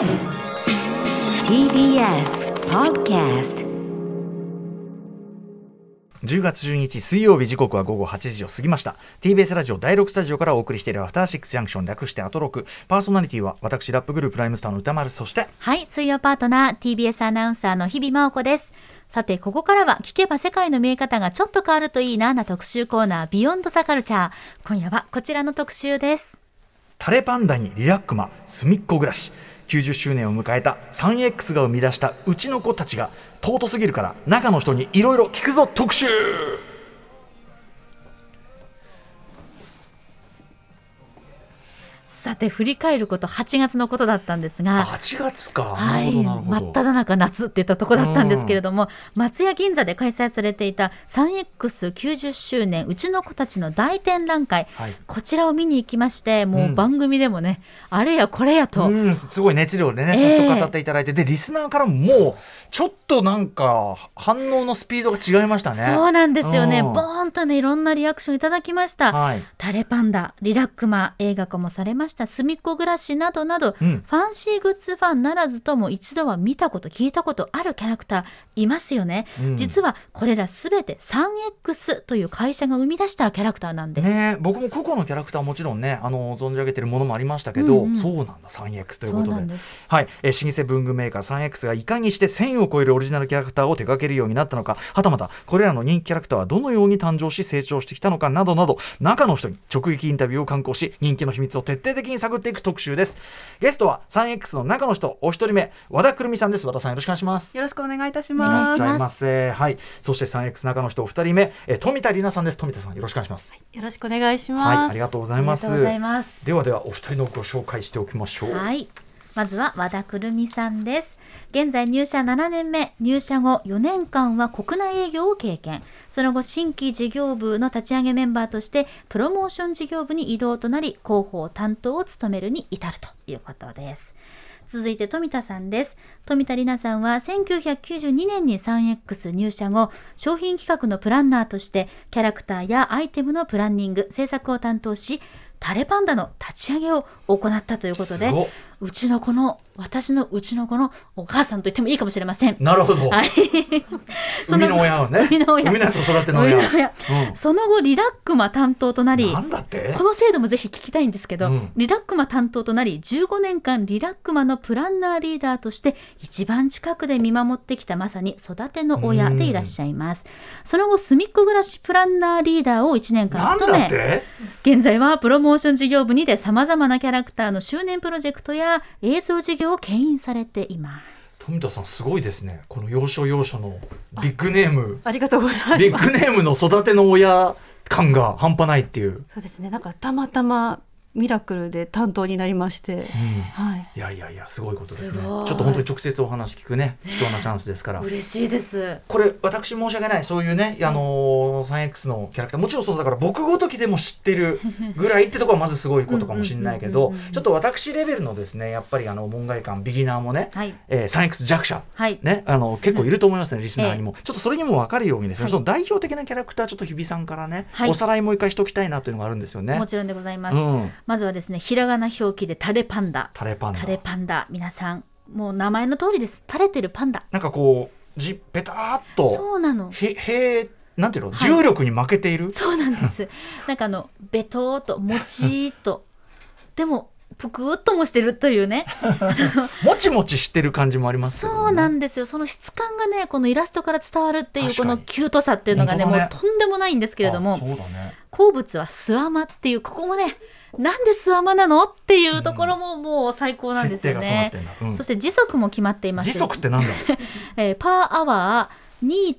TBS Podcast 10月12日水曜日時刻は午後8時を過ぎました TBS ラジオ第6スタジオからお送りしているアフターシックスジャンクション略してアトロクパーソナリティは私ラップグループライムスターの歌丸そしてはい、水曜パートナー TBS アナウンサーの日々真央子です。さて、ここからは聞けば世界の見え方がちょっと変わるといいなな特集コーナービヨンドザカルチャー。今夜はこちらの特集です。タレパンダにリラックマ隅っこ暮らし90周年を迎えた 3X が生み出したうちの子たちが尊すぎるから中の人にいろいろ聞くぞ特集さて、振り返ること8月のことだったんですが、8月か、はい、真っ只中夏って言ったとこだったんですけれども、松屋銀座で開催されていた 3X90 周年うちの子たちの大展覧会、はい。こちらを見に行きましてもううん番組でもね、あれやこれやと、うん、すごい熱量でね、ええ。早速語っていただいて、で、リスナーからももう、ちょっとなんか、反応のスピードが違いましたね。そうなんですよね、うん。ボーンとねいろんなリアクションいただきました、はい。タレパンダリラックマ映画化もされましたすみっこ暮らしなどなど、うん。ファンシーグッズファンならずとも一度は見たこと聞いたことあるキャラクターいますよね、うん。実はこれらすべて 3X という会社が生み出したキャラクターなんです、ね僕も個々のキャラクターはもちろんね、あの、存じ上げてるものもありましたけど、うんうん。そうなんだ、3X というそことで。はい、えー老舗文具メーカー 3X がいかにして1000を超えるオリジナルキャラクターを手掛けるようになったのかはたまたこれらの人気キャラクターはどのように誕生し成長してきたのかなどなど中の人に直撃インタビューを刊行し人気の秘密を徹底的に探っていく特集です。ゲストは 3X の中の人お一人目和田くるみさんです。和田さんよろしくお願いします。よろしくお願いいたします。いらっしゃいませ。はい。そして 3X 中の人お二人目、えー富田里奈さんです。富田さんよろしくお願いします。よろしくお願いしはい。ます。ありがとうござありいます。がとうございます。ではではお二人のご紹介しておきましょう。はい。まずは和田くるみさんです。現在入社7年目、入社後4年間は国内営業を経験。その後、新規事業部の立ち上げメンバーとして、プロモーション事業部に移動となり、広報担当を務めるに至るということです。続いて富田さんです。富田里奈さんは1992年に 3X 入社後、商品企画のプランナーとして、キャラクターやアイテムのプランニング、制作を担当し、タレパンダの立ち上げを行ったということですご、うちの子の、私のうちの子のお母さんと言ってもいいかもしれません。なるほど、はい。そ生みの親をね。生みの親。生みの親と育ての親。の親。その後、リラックマ担当となり、なんだって？この制度もぜひ聞きたいんですけど、うん。リラックマ担当となり15年間リラックマのプランナーリーダーとして一番近くで見守ってきたまさに育ての親でいらっしゃいます。その後すみっこ暮らしプランナーリーダーを1年間務め現在はプロモーション事業部にてさまざまなキャラクターの周年プロジェクトや映像事業を牽引されています富田さんすごいですねこの要所要所のビッグネームありがとうございます。ビッグネームの育ての親感が半端ないっていう、そうですね。なんかたまたまミラクルで担当になりまして、うん。はい。いやいやいやすごいことですね。ちょっと本当に直接お話聞くね貴重なチャンスですから。嬉しいです。これ私申し訳ないそういうね、あのー 3X のキャラクター。もちろんそうだから僕ごときでも知ってるぐらいってところはまずすごいことかもしれないけどちょっと私レベルのですねやっぱりあの門外漢ビギナーもね、はい。えー 3X 弱者はい。ね、あの結構いると思いますね、リスナーにも、ちょっとそれにも分かるようにですね、はい。その代表的なキャラクター、ちょっと日比さんからね、はい。おさらいもう一回しときたいなというのがあるんですよね。もちろんでございます、うん、まずはですねひらがな表記でタレパンダ。タレパンダ。タレパンダ。皆さんもう名前の通りです。垂れてるパンダ。なんかこうじペターっとそうなの。へへなんていうの、はい。重力に負けている？そうなんです。なんかあのベトーっともちーっと。でもぷくっともしてるというね。もちもちしてる感じもありますね、そうなんですよ。その質感がねこのイラストから伝わるっていうこのキュートさっていうのがねね。もうとんでもないんですけれどあもね。好物はスワマっていうここもねなんでスワマなのっていうところももう最高なんですよね。うんだ。うん。そして時速も決まっていまして時速ってなんだえーパーアワー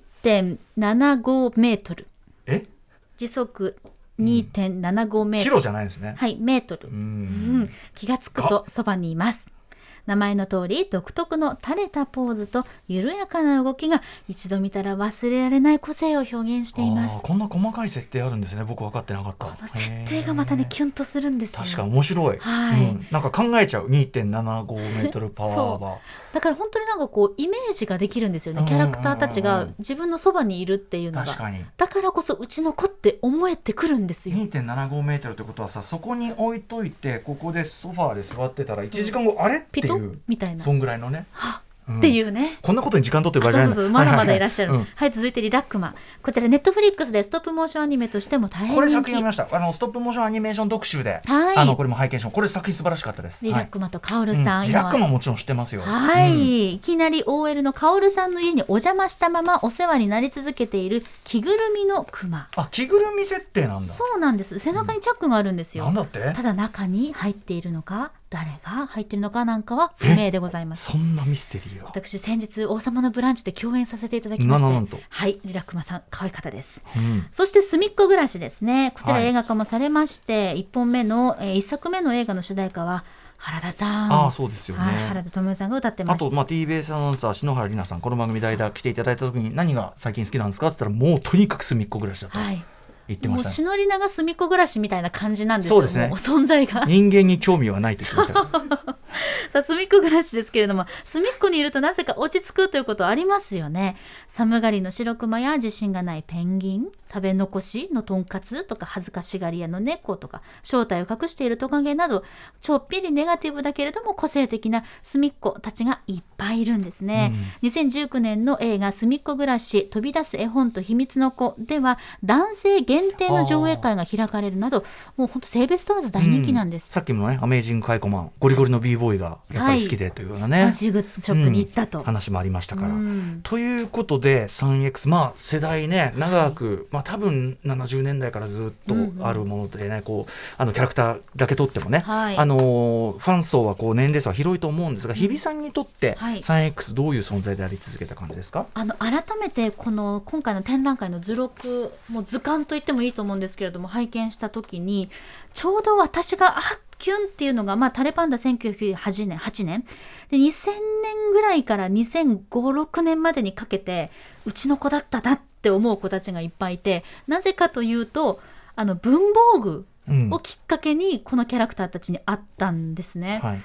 2.75メートル。え？時速2.75メートル、キロじゃないですね、はいメートル、ううんん、気がつくとそばにいます名前の通り独特の垂れたポーズと緩やかな動きが一度見たら忘れられない個性を表現しています。こんな細かい設定あるんですね。僕分かってなかった。この設定がまたねキュンとするんですよ。確か面白い、はい。うん、なんか考えちゃう。2.75メートルパワーバーだから本当になんかこうイメージができるんですよね。キャラクターたちが自分のそばにいるっていうのが。確かに。だからこそうちの子って思えてくるんですよ。2.75メートルってことはさそこに置いといてここでソファーで座ってたら1時間後、あれっていう。みたいな。そんぐらいのね、うんっていうね。こんなことに時間取ってる場あ合じゃないそうそうそう。まだまだいらっしゃる、ははいい続いてリラックマ。こちらネットフリックスでストップモーションアニメとしても大変人気。これ作品読みました。あのストップモーションアニメーション特集で、はい。あのこれも拝見しこれ作品素晴らしかったです。リラックマとカオルさん、はいうん。リラックマもちろん知ってますよ。はい、うん。いきなり OL のカオルさんの家にお邪魔したままお世話になり続けている着ぐるみのクマ。あ着ぐるみ設定なんだ。そうなんです。背中にチャックがあるんですよ、なんだって？ただ中に入っているのか？誰が入っているのかなんかは不明でございます。そんなミステリーが私先日王様のブランチで共演させていただきまして。ななんと。はいリラックマさん可愛かったです。うん。そしてすみっこ暮らしですね。こちらはい。映画化もされまして、一本目の、えー、一作目の映画の主題歌は原田さん。ああそうですよね、はい、原田知世さんが歌ってました。あと、まあ、TBS アナウンサー篠原里奈さんこの番組代打来ていただいた時に何が最近好きなんですか？って言ったらもうとにかく隅っこ暮らしだと。はい言ってました。ね、もうしのりながすみっこ暮らしみたいな感じなんですよ。そうですね。存在が。人間に興味はないと言ってましたさあ、隅っこ暮らしですけれども、隅っこにいるとなぜか落ち着くということありますよね。寒がりの白熊や自信がないペンギン、食べ残しのとんかつとか恥ずかしがり屋の猫とか、正体を隠しているトカゲなど、ちょっぴりネガティブだけれども個性的な隅っこたちがいっぱいいるんですね。2019年の映画隅っこ暮らし飛び出す絵本と秘密の子では男性限定の上映会が開かれるなど、もう本当性別問わず大人気なんです。さっきのねアメージングカイコマンゴリゴリの b ボーイがやっぱり好きでというようなね、ファンショップに行ったと。うん。話もありましたから。うん。ということで 3X まあ世代ね長く、まあ多分70年代からずっとあるものでね、こうあのキャラクターだけとってもね、はい。あのーファン層はこう年齢層は広いと思うんですが、日比さんにとってはい。3X どういう存在であり続けた感じですか、あの改めてこの今回の展覧会の図録もう図鑑と言ってもいいと思うんですけれども拝見した時にちょうど私があキュンっていうのが、まあ、タレパンダ1998年8年。で2000年ぐらいから2005-6年までにかけてうちの子だったなって思う子たちがいっぱいいてなぜかというとあの文房具うん。をきっかけにこのキャラクターたちに会ったんですね。はい。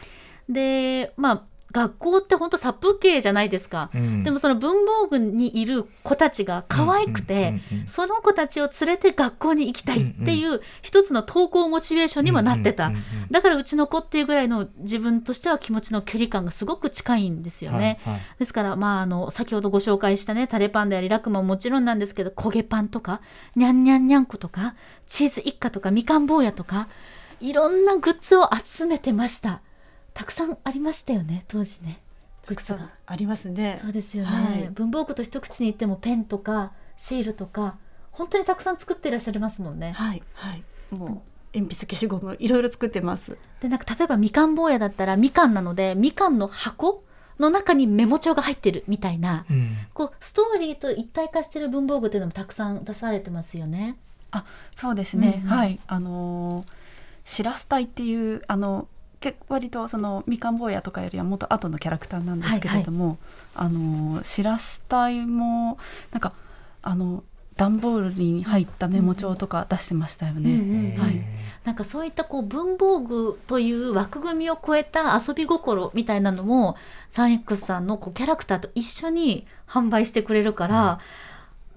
でまあ学校って本当殺風景じゃないですか。うん。でもその文房具にいる子たちが可愛くて、うんうんうんうんその子たちを連れて学校に行きたいっていう一つの登校モチベーションにもなってた、うんうんうんうん。だからうちの子っていうぐらいの自分としては気持ちの距離感がすごく近いんですよね。はいはい。ですから、まあ、あの先ほどご紹介したねタレパンダやリラクマももちろんなんですけど焦げパンとかにゃんにゃんにゃんことかチーズ一家とかみかん坊やとかいろんなグッズを集めてましたたくさんありましたよね当時ね。グッズが。ありますね。そうですよね、はい。文房具と一口に言ってもペンとかシールとか本当にたくさん作っていらっしゃいますもんね。はいはい。もう鉛筆消しゴムいろいろ作ってます。でなんか例えばみかん坊やだったらみかんなのでみかんの箱の中にメモ帳が入ってるみたいな、うん。こうストーリーと一体化してる文房具っていうのもたくさん出されてますよね。そうですね、うんうん。はい。あのーしらす隊っていうあの結構割とそのみかん坊やとかよりはもっと後のキャラクターなんですけれども、あのーしらす隊もなんかあの段ボールに入ったメモ帳とか出してましたよね。うんうんはいなんかそういったこう文房具という枠組みを超えた遊び心みたいなのも 3X さんのこうキャラクターと一緒に販売してくれるから、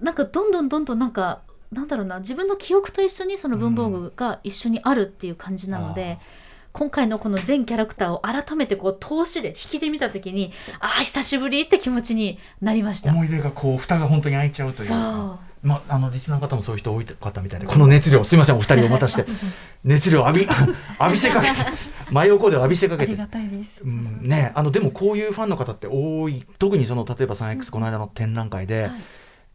なんかどんどんどんどんなんかなんだろうな自分の記憶と一緒にその文房具が一緒にあるっていう感じなので。今回のこの全キャラクターを改めてこう通しで引きで見た時にああ久しぶりって気持ちになりました。思い出がこう蓋が本当に開いちゃうという。そう。まあ、あのリスナーの方もそういう人多い方みたいでこの熱量すいませんお二人をお待たして。熱量浴び 浴びせかけて。真横で浴びせかけて。ありがたいです。うんね、あのでもこういうファンの方って多い。特にその例えば 3X この間の展覧会で、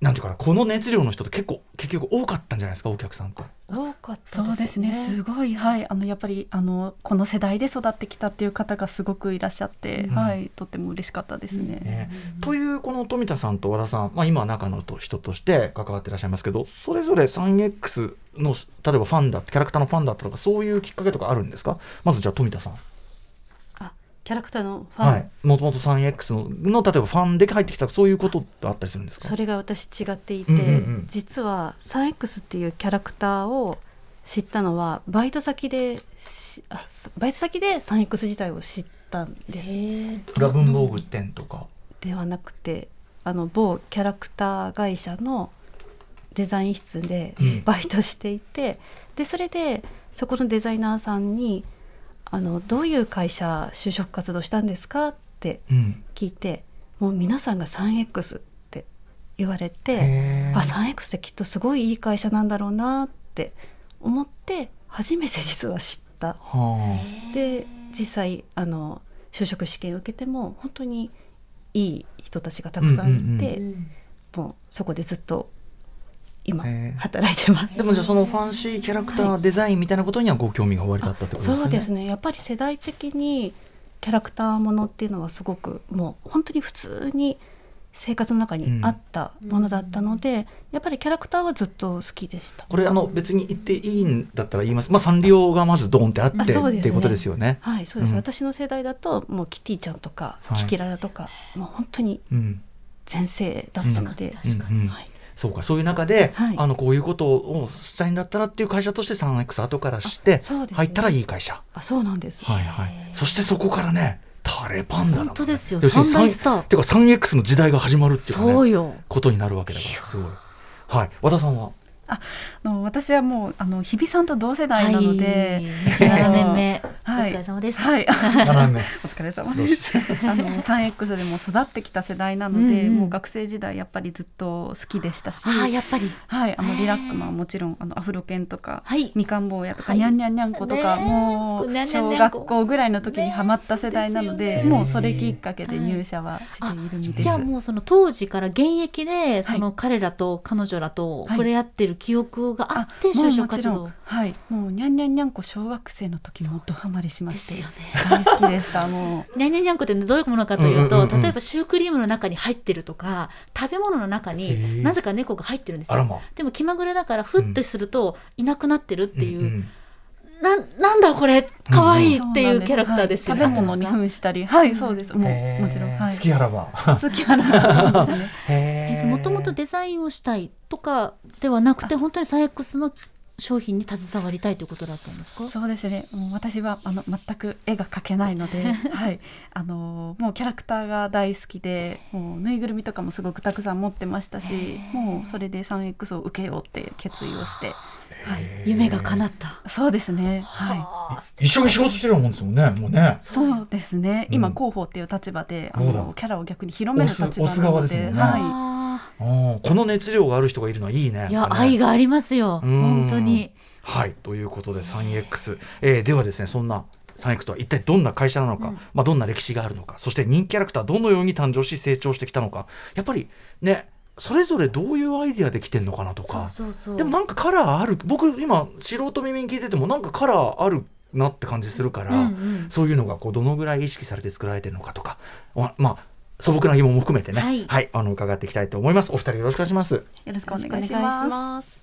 なんていうかなこの熱量の人って結構結局多かったんじゃないですかお客さんって。多かったそうですね。すごい。はい。あのやっぱりあのこの世代で育ってきたっていう方がすごくいらっしゃって、うん。はい。とっても嬉しかったですね。ね。というこの富田さんと和田さん、まあ、今は中の人として関わってらっしゃいますけどそれぞれ 3X の例えばファンだキャラクターのファンだったとかそういうきっかけとかあるんですか？まずじゃあ富田さん。あキャラクターのファン、はい、もともと 3X のの例えばファンで入ってきたそういうことってあったりするんですか？それが私違っていて、うんうんうん。実は 3X っていうキャラクターを知ったのはバイト先でしあバイト先で 3X 自体を知ったんです。へ裏文房具店とか。ではなくてあの某キャラクター会社のデザイン室でうん。バイトしていて、でそれでそこのデザイナーさんにあのどういう会社就職活動したんですか？ってうん。聞いてもう皆さんが 3X って言われてあ 3X ってきっとすごいいい会社なんだろうなって思って初めて 実は知った。はで実際あの就職試験受けても本当にいい人たちがたくさんいて、もうそこでずっと今働いてます。あ。でもじゃあそのファンシーキャラクターデザインみたいなことにはご興味がおありだったってことですよね。そうですね。やっぱり世代的にキャラクターものっていうのはすごくもう本当に普通に生活の中にあったものだったので、やっぱりキャラクターはずっと好きでした。これあの別に言っていいんだったら言います。まあサンリオがまずドーンってあってね。っていうことですよね。はいそうです、うん。私の世代だともうキティちゃんとか、はいキキララとかもう本当にうん。全盛だったので、うん。うんはい、そうかそういう中で、はいあのこういうことをしたいんだったらっていう会社として 3X 後からして入ったらいい会社。あそうなんです、はいはい。そしてそこからねタレパンダね本当ですよ要するに三大スター三てか 3X の時代が始まるっていうかねそうよことになるわけだからすごい。はい和田さんは？あの私はもうあの日比さんと同世代なので、はい、7年目、はい。お疲れ様です、はい、7年目。お疲れ様です。し。あの 3X でも育ってきた世代なので、うんうん。もう学生時代やっぱりずっと好きでしたし、ああやっぱり。はい、あのリラックマはもちろんあのアフロ犬とか、はい。みかん坊やとか、はい。にゃんにゃんにゃんことか、ねえもう小学校ぐらいの時にハマった世代なので、ね。もうそれきっかけで入社はしている身です。じゃあもうその当時から現役でその彼らと彼女らと触れ合ってる記憶があって就職活動。はい、もうにゃんにゃんにゃんこ小学生の時もドハマりしまして大好きでしたもう。にゃんにゃんにゃんこってどういうものかというと、例えばシュークリームの中に入ってるとか食べ物の中へにー。なぜか猫が入ってるんですよ。でも気まぐれだからふっとするといなくなってるっていう、んんななんだこれ可愛いっていうキャラクターですよね、はい。食べ物に扮したり。はいそうです。もうもちろん。はい。好きあらば。好きはなですねへーもともとデザインをしたいとかではなくて本当にサイエックスの商品に携わりたいということだったんですか？そうですね。もう私はあの全く絵が描けないので はい。あのもうキャラクターが大好きでもうぬいぐるみとかもすごくたくさん持ってましたしもうそれで 3X を受けようって決意をしてへー。夢が叶った。そうですね。はい。はあ一緒に仕事してるもんですもんねもうね。そうですね、うん。今広報っていう立場であのキャラを逆に広める立場なのではあうんこの熱量がある人がいるのはいいね。ーいや愛がありますよ。うん。本当に。はい。ということで 3X、えーではですねそんな 3X とは一体どんな会社なのか、うん。まあ、どんな歴史があるのかそして人気キャラクターどのように誕生し成長してきたのか。やっぱりねそれぞれどういうアイディアできてんのかなとか。そうそうそう。でもなんかカラーある。僕今素人耳に聞いててもなんかカラーあるなって感じするから、うんうん。そういうのがこうどのぐらい意識されて作られてるのかとか。わまあ素朴な疑問も含めてね、はい。あの伺っていきたいと思います。お二人よろしくお願いします。よろしくお願いしよろしくお願いします。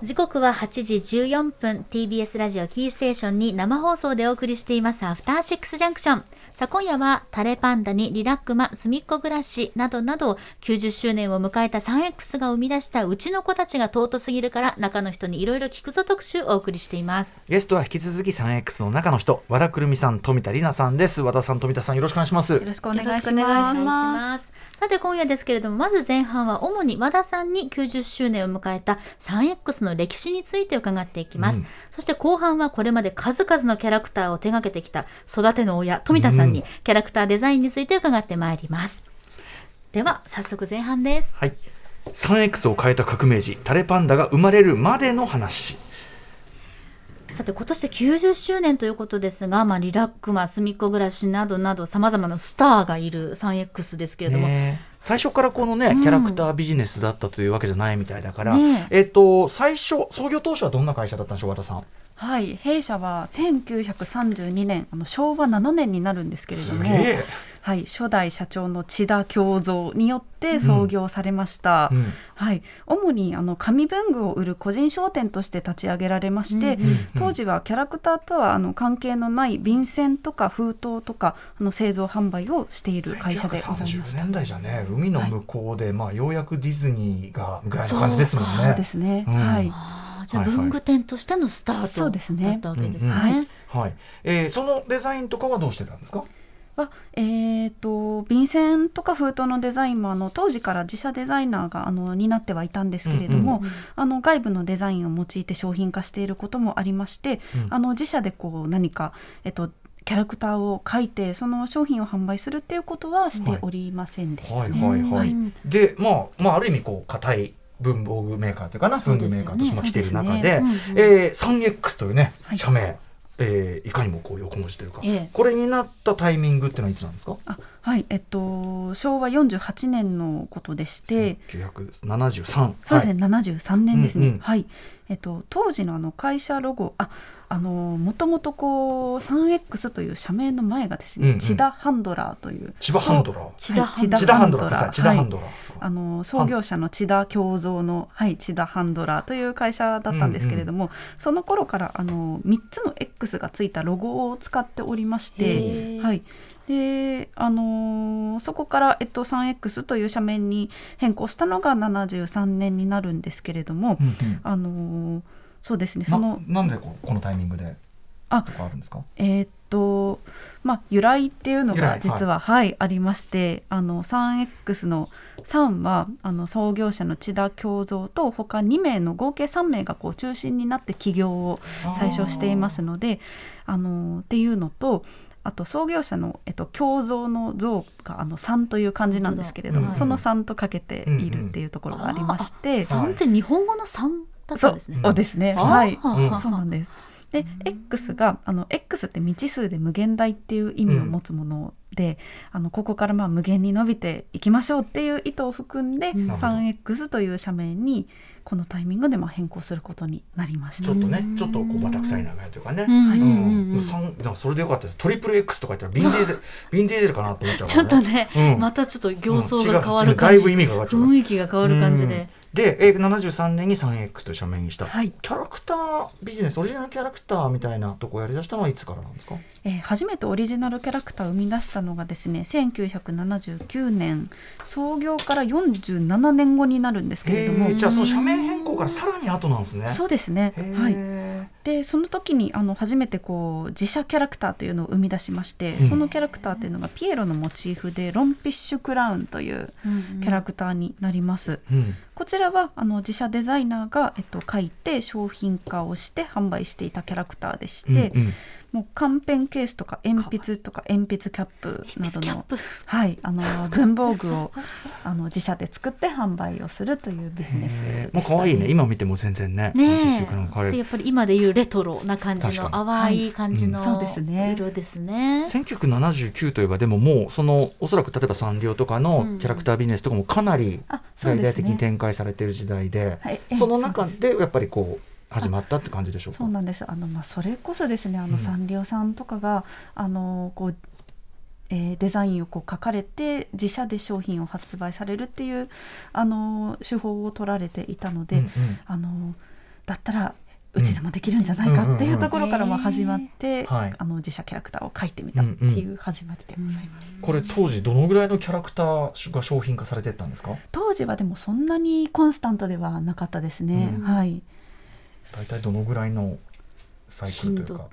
時刻は8時14分 TBS ラジオキーステーションに生放送でお送りしていますアフターシックスジャンクション。さあ今夜はタレパンダにリラックマすみっこ暮らしなどなど90周年を迎えた 3X が生み出したうちの子たちが尊すぎるから中の人にいろいろ聞くぞ特集をお送りしています。ゲストは引き続き 3X の中の人。和田くるみさん富田里奈さんです。和田さん富田さんよろしくお願いします。よろしくお願いします。さて今夜ですけれどもまず前半は主に和田さんに90周年を迎えた 3X の歴史について伺っていきます、うん。そして後半はこれまで数々のキャラクターを手掛けてきた育ての親富田さんにうん。キャラクターデザインについて伺ってまいります。では早速前半です。はい。3X を変えた革命児タレパンダが生まれるまでの話さて今年で90周年ということですが、まあ、リラックマ、すみっこ暮らしなどなどさまざまなスターがいる 3X ですけれども、ねえ。最初からこのね、うん。キャラクタービジネスだったというわけじゃないみたいだから、ねえ。っ、と最初創業当初はどんな会社だったんでしょう和田さん？はい、弊社は1932年、あの昭和7年になるんですけれどもすげ、え、はい、初代社長の千田京三によって創業されました。うん。はい、主にあの紙文具を売る個人商店として立ち上げられまして、うんうん当時はキャラクターとはあの関係のない便箋とか封筒とかあの製造販売をしている会社でございまし1930た。年代じゃね海の向こうで、まあようやくディズニーがぐらいの感じですもんね。そうですね。うん。はい。じゃ文具店としてのスタートそうですねだったわけですね。うんうんはいはい、えーそのデザインとかはどうしてたんですか？は、えー、と便箋とか封筒のデザインもあの当時から自社デザイナーがあの担ってはいたんですけれども、あの外部のデザインを用いて商品化していることもありまして、うん。あの自社でこう何か、えっと、キャラクターを描いてその商品を販売するっていうことはしておりませんでしたはい。ね。はい。はい。うんで、まあ、まあ、ある意味、こう、硬い文房具メーカーというかな、文具メーカーとしても来ている中で、そうですね。えー 3X というね、はい。社名、えーいかにもこう横文字というか、ええ。これになったタイミングっていうのはいつなんですか？あはいえっと昭和48年のことでして、1973。そうですね、73年ですね、うんうん。はい。えっと、当時のあの会社ロゴああのもともとこう 3X という社名の前がですね、うんうん。千田ハンドラーという。千葉ハンドラー。千田ハンドラー。さ千田ハンはい。ドラー。そう。あの創業者の千田共造の、はい、千田ハンドラーという会社だったんですけれども、その頃からあの3つの X がついたロゴを使っておりましへて、ー。はい、で、あのーそこから、えっと、3X という社名に変更したのが73年になるんですけれども、うんうん。あのーそうですね。そのななんでこのタイミングであとかあるんですか？えーっとまあ由来っていうのが実は、はいありましてあの 3X の3はあの創業者の千田共造と他2名の合計3名がこう中心になって起業を最初していますのであのっていうのとあと創業者の、えっと、共造の像があの3という漢字なんですけれども、本当だその3とかけているっていうところがありまして、三って日本語の三？だったそん。ですね。うですねはい。うん。そうなんです。で X があの X って未知数で無限大っていう意味を持つもので、あのここからまあ無限に伸びていきましょうっていう意図を含んで、うん。なるほど。3X という社名にこのタイミングでまあ変更することになりました。ちょ。っとねうん。ちょっとこうバタ臭い名前というかね、うん。うんううん。それでよかったです。トリプル X とか言ったらビンディーゼル ビンディーゼルかなと思っちゃうちょからっとね、うん。またちょっと形相うんが変わる違う感じ、だいぶ意味が変わっちゃう。雰囲気が変わる感じで。で、えー、73年に 3X という社名にした、はい。キャラクタービジネスオリジナルキャラクターみたいなとこをやりだしたのはいつからなんですか？えー初めてオリジナルキャラクターを生み出したのがですね1979年創業から47年後になるんですけれども。じゃあその社名変更からさらに後なんですね。そうですね。はい。でその時にあの初めてこう自社キャラクターというのを生み出しまして、うん。そのキャラクターというのがピエロのモチーフでロンピッシュクラウンというキャラクターになります。うん。こちらはあの自社デザイナーが、えっと、書いて商品化をして販売していたキャラクターでして、うんうんもうカンペンケースとか鉛筆とか鉛筆キャップなどの。はい、あの文房具をあの自社で作って販売をするというビジネスでもう可愛いね。今見ても全然ね。ねやっぱり今でいうレトロな感じの淡い感じの色ですね。1979といえばでももうそのおそらく例えばサンリオとかのキャラクタービジネスとかもかなり大々的に展開されている時代で、はい。その中でやっぱりこう始まったって感じでしょうか？そうなんです。あの、まあ、それこそですねあの、うん。サンリオさんとかがあのこう、えーデザインをこう書かれて自社で商品を発売されるっていうあの手法を取られていたので、うんうん。あのだったらうちでもできるんじゃないかっていうところからまあ始まって、はい。あの自社キャラクターを描いてみたっていう始まりでございます。これ当時どのぐらいのキャラクターが商品化されてったんですか？当時はでもそんなにコンスタントではなかったですね、うん。はい大体どのぐらいのサイクルというか。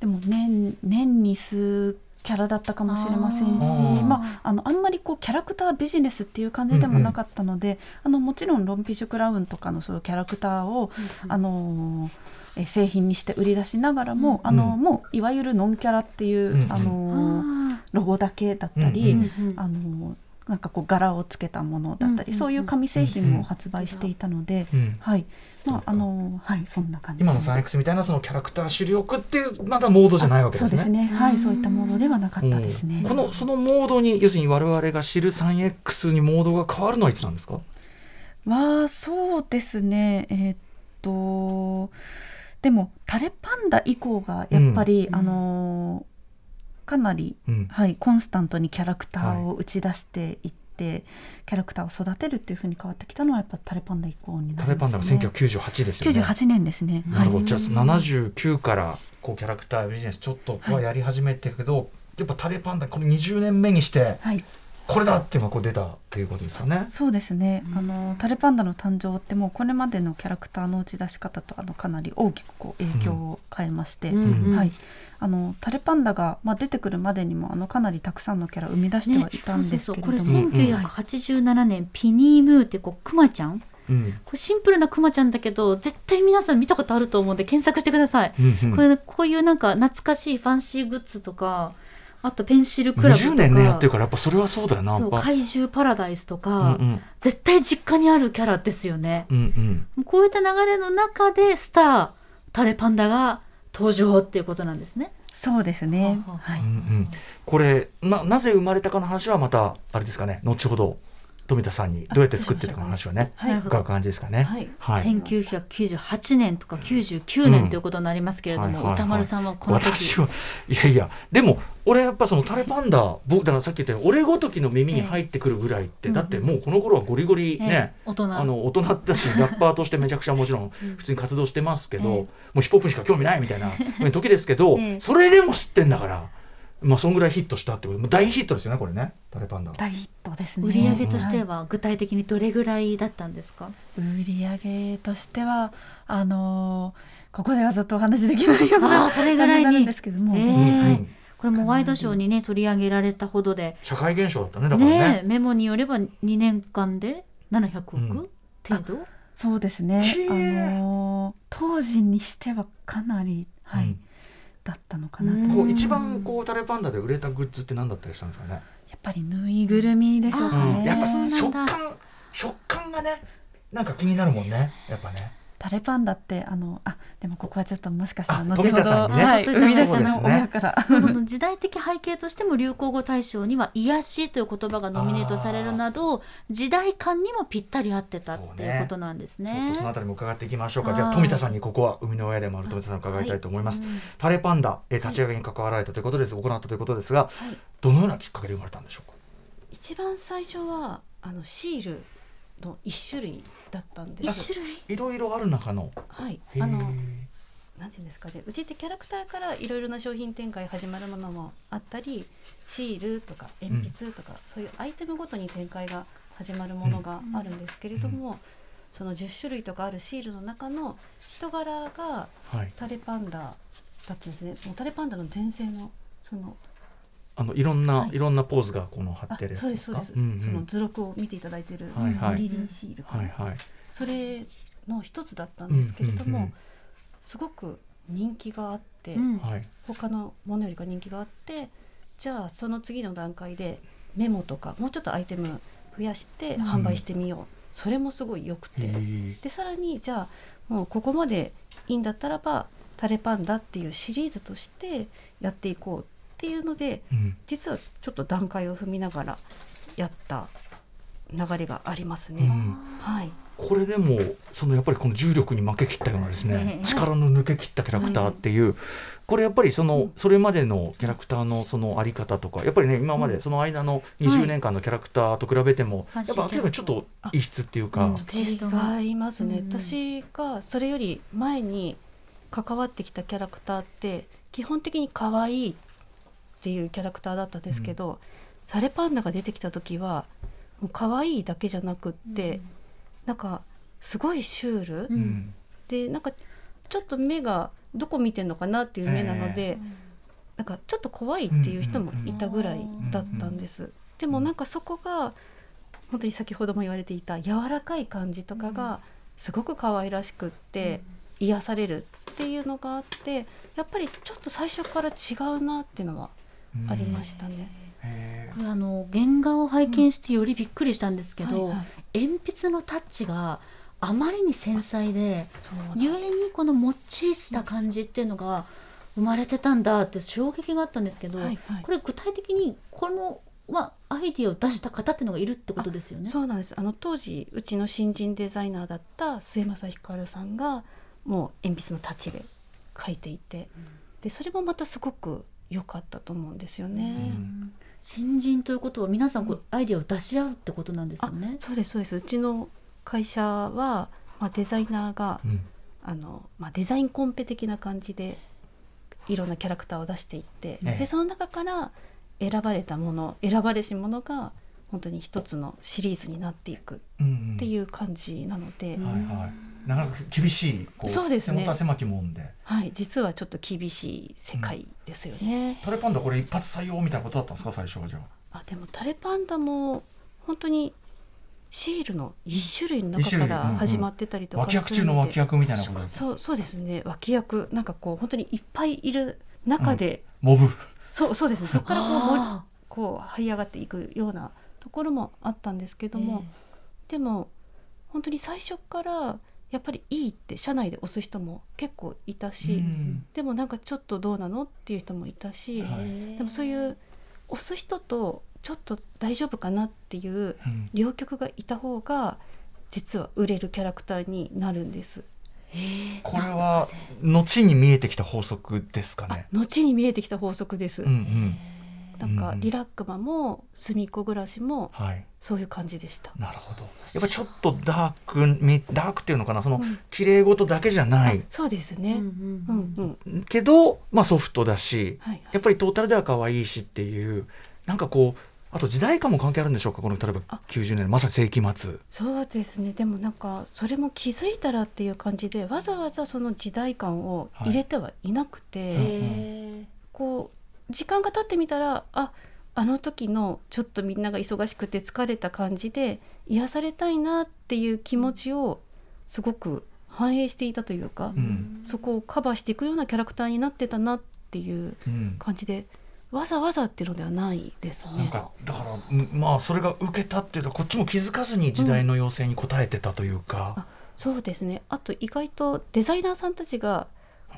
でも年年に数キャラだったかもしれませんしまあ、あのあんまりこうキャラクタービジネスっていう感じでもなかったので、あのもちろんロンピッシュクラウンとかのそういうキャラクターを、あのーえ製品にして売り出しながらも、あのうん。もういわゆるノンキャラっていう、うんうん。あのーロゴだけだったり、うんうんあのなんかこう柄をつけたものだったり、うんそういう紙製品も発売していたので、うんはい。まああのはいそんな感じ今の 3X みたいなそのキャラクター主力っていうまだモードじゃないわけですね。そうですね。はいそういったものではなかったですね。うん。このそのモードに要するに我々が知る 3X にモードが変わるのはいつなんですか？はそうですね。えーっとでもタレパンダ以降がやっぱり、うん。あのーかなり、うんはい、コンスタントにキャラクターを打ち出していって、キャラクターを育てるっていうふうに変わってきたのはやっぱタレパンダ以降になタレりますね。パンダが1998ですよね。98年ですね。なるほど、はいじゃあ79からこうキャラクタービジネスちょっとはやり始めてるけど、やっぱタレパンダこの20年目にしてはい、これだっていうのがこう出たっていうことですよね。そうですね、あのタレパンダの誕生ってもうこれまでのキャラクターの打ち出し方とあのかなり大きくこう影響を変えまして、うんうんはい、あのタレパンダが、まあ、出てくるまでにもあのかなりたくさんのキャラ生み出してはいたんですけれども、そうそうそうこれ1987年、ピニームーってこうクマちゃん？うんこれシンプルなクマちゃんだけど絶対皆さん見たことあると思うんで検索してください、うんうんこれこういうなんか懐かしいファンシーグッズとかあとペンシルクラブとか。20年ねやってるからやっぱそれはそうだよな。そうやっぱ。怪獣パラダイスとうんか、うん。絶対実家にあるキャラですよね、うんうん。こういった流れの中でスタータレパンダが登場っていうことなんですね。そうですね。はい。うんうん。これななぜ生まれたかの話はまたあれですかね後ほど富田さんにどうやって作ってるかの話はねはい。伺う感じですかね。はい。はい。1998年とか99年ということになりますけれども、歌丸さんはこの時。私はいやいやでも俺やっぱそのタレパンダ僕だからさっき言ったように俺ごときの耳に入ってくるぐらいって、ええだってもうこの頃はゴリゴリええね、大人。あの大人だし ラッパーとしてめちゃくちゃもちろん普通に活動してますけど、ええ。もうヒップホップにしか興味ないみたいな時ですけど、ええ。それでも知ってんだからまあそんぐらいヒットしたってこと。大ヒットですよねこれね。タレパンダは。大ヒットですね。売り上げとしては具体的にどれぐらいだったんですか、売り上げとしてはあのーここではずっとお話しできないようなそれぐらいに。感じなんですけども、ええうんうん。これもワイドショーにね取り上げられたほどで。社会現象だったねだからね。ねえメモによれば2年間で700億、うん。程度？そうですね。あのー当時にしてはかなり、はい。うんだったのかなと、うん。こう一番こうタレパンダで売れたグッズって何だったりしたんですかね？やっぱりぬいぐるみでしょうかね、うん。やっぱ食感食感がねなんか気になるもんね。やっぱね。タレパンダってあのあでもここはちょっともしかしたらあ後ほど富田さんにねはい、富田生み出しさんの親から この時代的背景としても流行語大賞には「癒し」という言葉がノミネートされるなど時代感にもぴったり合ってたっていうことなんですちょっねと。そのあたりも伺っていきましょうか。はいじゃあ富田さんにここは生みの親でもある富田さんに伺いたいと思います。タレパンダ、えー立ち上げに関わられたということです。行ったということですが、はいどのようなきっかけで生まれたんでしょうか？一番最初はあのシールの一種類だったんです。一種類いろいろある中の。はい。あのなんていうんですかね。うちってキャラクターからいろいろな商品展開始まるものもあったりシールとか鉛筆とか、そういうアイテムごとに展開が始まるものがあるんですけれども、その10種類とかあるシールの中の人柄がはい。タレパンダだったんですね。もうタレパンダの前世のそのあのいろんな、はい。い、ろんなポーズがこの貼あってるやつそうですそうです、かんん。その図録を見ていただいているはいはい。リリンシールはいはい。それの一つだったんですけれども、うんうんうん。すごく人気があって、うん。はい。他のものよりか人気があってじゃあその次の段階でメモとかもうちょっとアイテム増やしてうん。販売してみよう、それもすごい良くて、でさらにじゃあもうここまでいいんだったらば「タレパンダ」っていうシリーズとしてやっていこうっていうのでうん。実はちょっと段階を踏みながらやった流れがありますね。うん。はい。これでもそのやっぱりこの重力に負けきったようなですね、ええ。力の抜けきったキャラクターっていう、これやっぱりそのそれまでのキャラクターのそのあり方とかやっぱりね今までその間の20年間のキャラクターと比べても、はい。やっぱ明らかにちょっと異質っていうか、違いますね、うん。私がそれより前に関わってきたキャラクターって基本的に可愛いっていうキャラクターだったんですけど、タレパンダが出てきた時はもう可愛いだけじゃなくって、なんかすごいシュール、ううん。んでなんかちょっと目がどこ見てんのかなっていう目なので、なんかちょっと怖いっていう人もいたぐらいだったんです。でもなんかそこが本当に先ほども言われていた柔らかい感じとかがすごく可愛らしくって癒されるっていうのがあってやっぱりちょっと最初から違うなっていうのはありましたね。へこれあの原画を拝見してよりびっくりしたんですけど、はいはい。鉛筆のタッチがあまりに繊細でゆえにこのもっちりした感じっていうのが生まれてたんだって衝撃があったんですけど、はいはい。これ具体的にこの、まあ、アイディアを出した方っていうのがいるってことですよね。そうなんです。あの当時うちの新人デザイナーだった末政光さんがもう鉛筆のタッチで描いていて、でそれもまたすごく良かったと思うんですよね。うん。新人ということは皆さんこうアイディアを出し合うってことなんですよね。そうですそうです。うちの会社は、まあ、デザイナーが、うん。あのまあ、デザインコンペ的な感じでいろんなキャラクターを出していって、ええ。でその中から選ばれたもの選ばれし者が本当に一つのシリーズになっていくうんっていう感じなので、うん。はいはいなかなか厳しいこそうですね。狭狭きもんで。はい、実はちょっと厳しい世界ですよね。タレパンダこれ一発採用みたいなことだったんですか最初はじゃあ。あでもタレパンダも本当にシールの一種類の中から始まってたりとか脇役中の脇役みたいなことそうそうですね。脇役なんかこう本当にいっぱいいる中で、モブ。そうそうですね。そこからこうこう這い上がっていくようなところもあったんですけーども、でも本当に最初からやっぱりいいって社内で押す人も結構いたし、うん。でもなんかちょっとどうなのっていう人もいたし、はい。でもそういう押す人とちょっと大丈夫かなっていううん。両極がいた方が実は売れるキャラクターになるんです。これは後に見えてきた法則ですかあね後に見えてきた法則です。うんうんなんかうんリラックマも隅っこ暮らしもはい。そういう感じでした。なるほど。やっぱちょっとダークみダークっていうのかな？そのうん。綺麗事だけじゃない。そうですね。うんうん。けどまあソフトだしはいはい。やっぱりトータルでは可愛いしっていうなんかこうあと時代感も関係あるんでしょうか？この例えばあ。90年まさに世紀末。そうですね。でもなんかそれも気づいたらっていう感じでわざわざその時代感を入れてはいなくて、へこう時間が経ってみたらああの時のちょっとみんなが忙しくて疲れた感じで癒されたいなっていう気持ちをすごく反映していたというか、うん。そこをカバーしていくようなキャラクターになってたなっていううん。感じでわざわざっていうのではないですね。なんかだからうんまあそれが受けたっていうとこっちも気づかずに時代の要請に応えてたというか、そうですね。あと意外とデザイナーさんたちが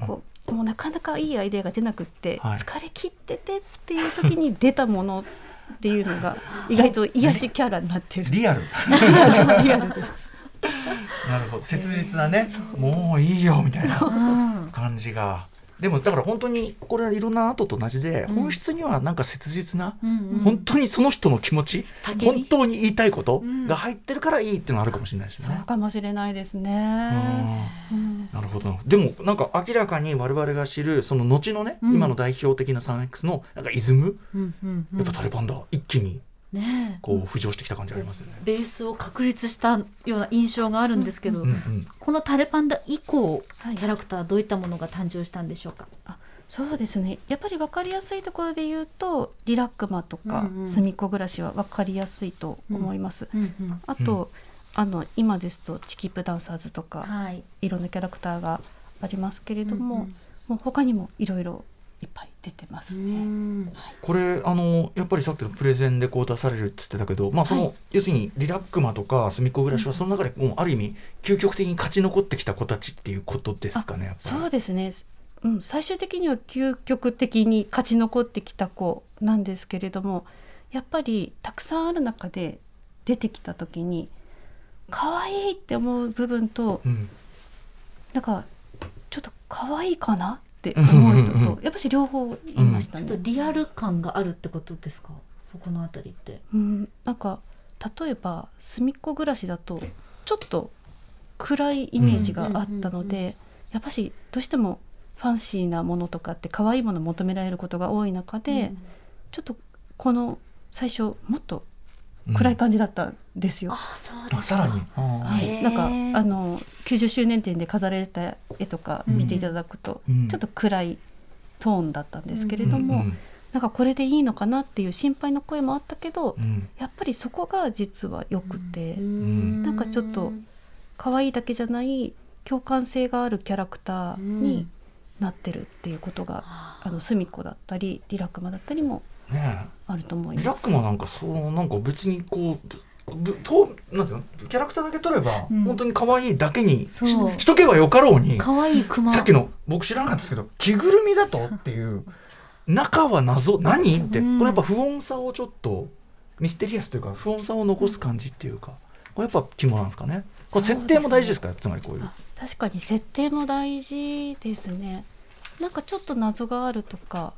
こう、もうなかなかいいアイデアが出なくって、はい。疲れ切っててっていう時に出たものっていうのが 意外と癒しキャラになってる。リアル。リアルです。なるほど。切実なね、もういいよみたいなう。ん感じがでもだから本当にこれはいろんなアートと同じで、うん。本質にはなんか切実な、うんうん。本当にその人の気持ち本当に言いたいことうん。が入ってるからいいっていうのがあるかもしれないですね。そうかもしれないですうん。ね。うん。なるほど。でもなんか明らかに我々が知るその後のね、うん。今の代表的な 3X のなんかイズム、やっぱタレパンダ一気にねえこう浮上してきた感じありますよね。ベースを確立したような印象があるんですけど、うんうんこのタレパンダ以降、はいキャラクターはどういったものが誕生したんでしょうか？そうですねやっぱり分かりやすいところで言うとリラックマとか、うんうん隅っこ暮らしは分かりやすいと思います。うんうんあと、あの今ですとチキップダンサーズとか、はい。いろんなキャラクターがありますけれども、うんうんもう他にもいろいろいっぱい出てますうね。んこれあのやっぱりさっきのプレゼンでこう出されるって言ってたけど、まあそのはい。要するにリラックマとか隅っこ暮らしはその中でもうある意味究極的に勝ち残ってきた子たちっていうことですかね。そうですね、うん、最終的には究極的に勝ち残ってきた子なんですけれどもやっぱりたくさんある中で出てきた時に可愛いって思う部分とうん。なんかちょっと可愛いかなって思う人とやっぱし両方いましたね。ちょっとリアル感があるってことですか？そこのあたりって。うん、なんか例えば隅っこ暮らしだとちょっと暗いイメージがあったのでやっぱしどうしてもファンシーなものとかって可愛いものを求められることが多い中で、うんちょっとこの最初もっと暗い感じだったんですよ。あ、そうですか。あさらに。あはい、なんかあの90周年展で飾られた絵とか見ていただくと、うん。ちょっと暗いトーンだったんですけれども、うん。うんなんかこれでいいのかなっていう心配の声もあったけど、うん。やっぱりそこが実はよくて、うん。なんかちょっと可愛いだけじゃない共感性があるキャラクターになってるっていうことが、あの隅っこだったりリラクマだったりもね。あると思えいます。リラックマなんかそうなんか別にこうぶとなんていうのキャラクターだけ取れば、うん。本当に可愛いだけにししとけばよかろうに。可愛いクマ。さっきの僕知らなかったですけど着ぐるみだとっていう中は謎何？って。こうんれやっぱ不穏さをちょっとミステリアスというか不穏さを残す感じっていうか。これやっぱ肝なんですかね。これ設定も大事ですか？つまりこういう。あ確かに設定も大事ですね。なんかちょっと謎があるとか、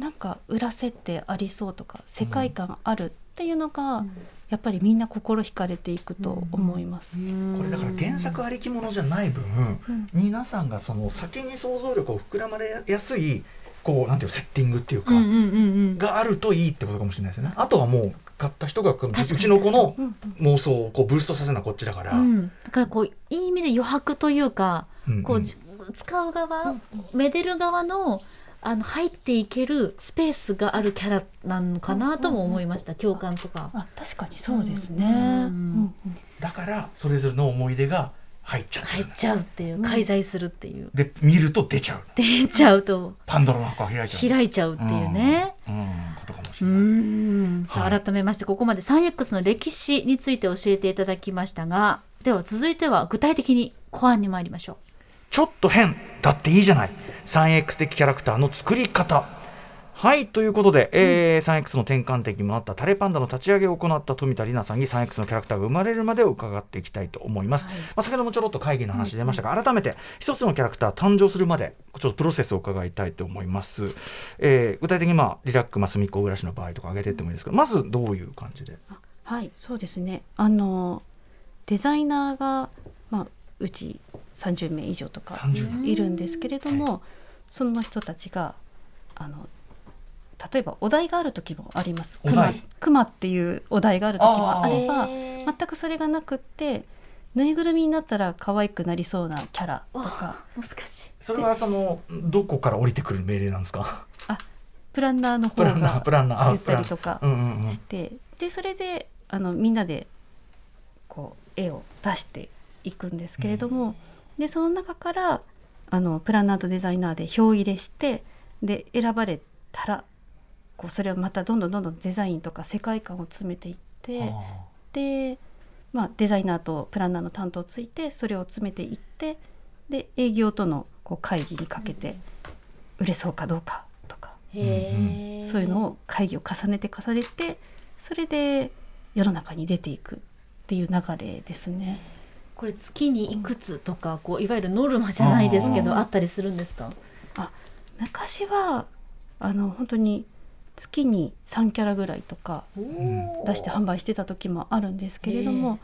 なんか裏設定ありそうとか世界観あるっていうのが、やっぱりみんな心惹かれていくと思います。これだから原作ありきものじゃない分うん。皆さんがその先に想像力を膨らまれやすいこうなんていうのセッティングっていうか、うんうんうんうん。があるといいってことかもしれないですね。あとはもう買った人がうちの子のうん妄想をこうブーストさせるのはこっちだから、うん、だからこういい意味で余白というか、うんうん。こうじ使う側、めでる側のあの入っていけるスペースがあるキャラなのかなとも思いました、共感とか。あ確かにそうですね。うん。うんだからそれぞれの思い出が入っちゃってる。入っちゃうっていう、介在するっていう。で見ると出ちゃう。出ちゃうと。パンドラの箱が開いちゃう。開いちゃうっていうね。うん、うんことかもしうれない、ん。さはい。あ改めましてここまで 3X の歴史について教えていただきましたがでは続いては具体的にコアに参りましょう。ちょっと変だっていいじゃない。3X 的キャラクターの作り方。はいということで、えー 3X の転換点にもなったタレパンダの立ち上げを行った富田里奈さんに 3X のキャラクターが生まれるまでを伺っていきたいと思います、はい。まあ、先ほどもちょろっと会議の話出ましたが、改めて一つのキャラクター誕生するまでちょっとプロセスを伺いたいと思います、えー具体的にまあリラックマスミッコ暮らしの場合とか挙げていってもいいですけどまずどういう感じで？はいそうですね。あのデザイナーが、まあ、うち30名以上とか30い。るんですけれども、その人たちがあの例えばお題がある時もあります。クマお題。クマっていうお題がある時もあれば全くそれがなくってぬいぐるみになったら可愛くなりそうなキャラとか。難しい。それはそのどこから降りてくる命令なんですか？プランナーの方プランナーがプランナーあ言ったりとかうんうんうん。して、でそれであのみんなでこう絵を出していくんですけれども、でその中からあのプランナーとデザイナーで票入れしてで選ばれたらこうそれをまたどんどんどんどんデザインとか世界観を詰めていってあで、まあ、デザイナーとプランナーの担当ついてそれを詰めていってで営業とのこう会議にかけて売れそうかどうかとか。そういうのを会議を重ねて重ねてそれで世の中に出ていくっていう流れですね。これ月にいくつとかこういわゆるノルマじゃないですけどうん。あったりするんですか？昔はあの本当に月に3キャラぐらいとかん出して販売してた時もあるんですけれどへも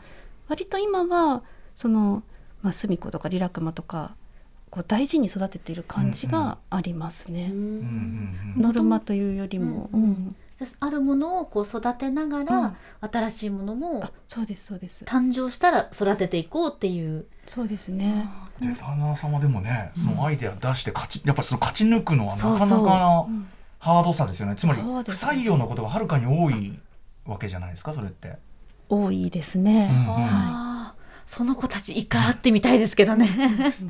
割と今はその、まあ、スミコとかリラクマとかこう大事に育てている感じがありますね。うんうんうんノルマというよりも、うん。うんああるものをこう育てながら、新しいものもあそうですそうです。誕生したら育てていこうっていう。そうですね。デザイナー様でもねそのアイデア出して勝ちやっぱりその勝ち抜くのはなかなかなうん。ハードさですよね。つまり不採用のことがはるかに多いわけじゃないですかそれって。多いですね。うんうん。あーその子たち一回会ってみたいですけどね。不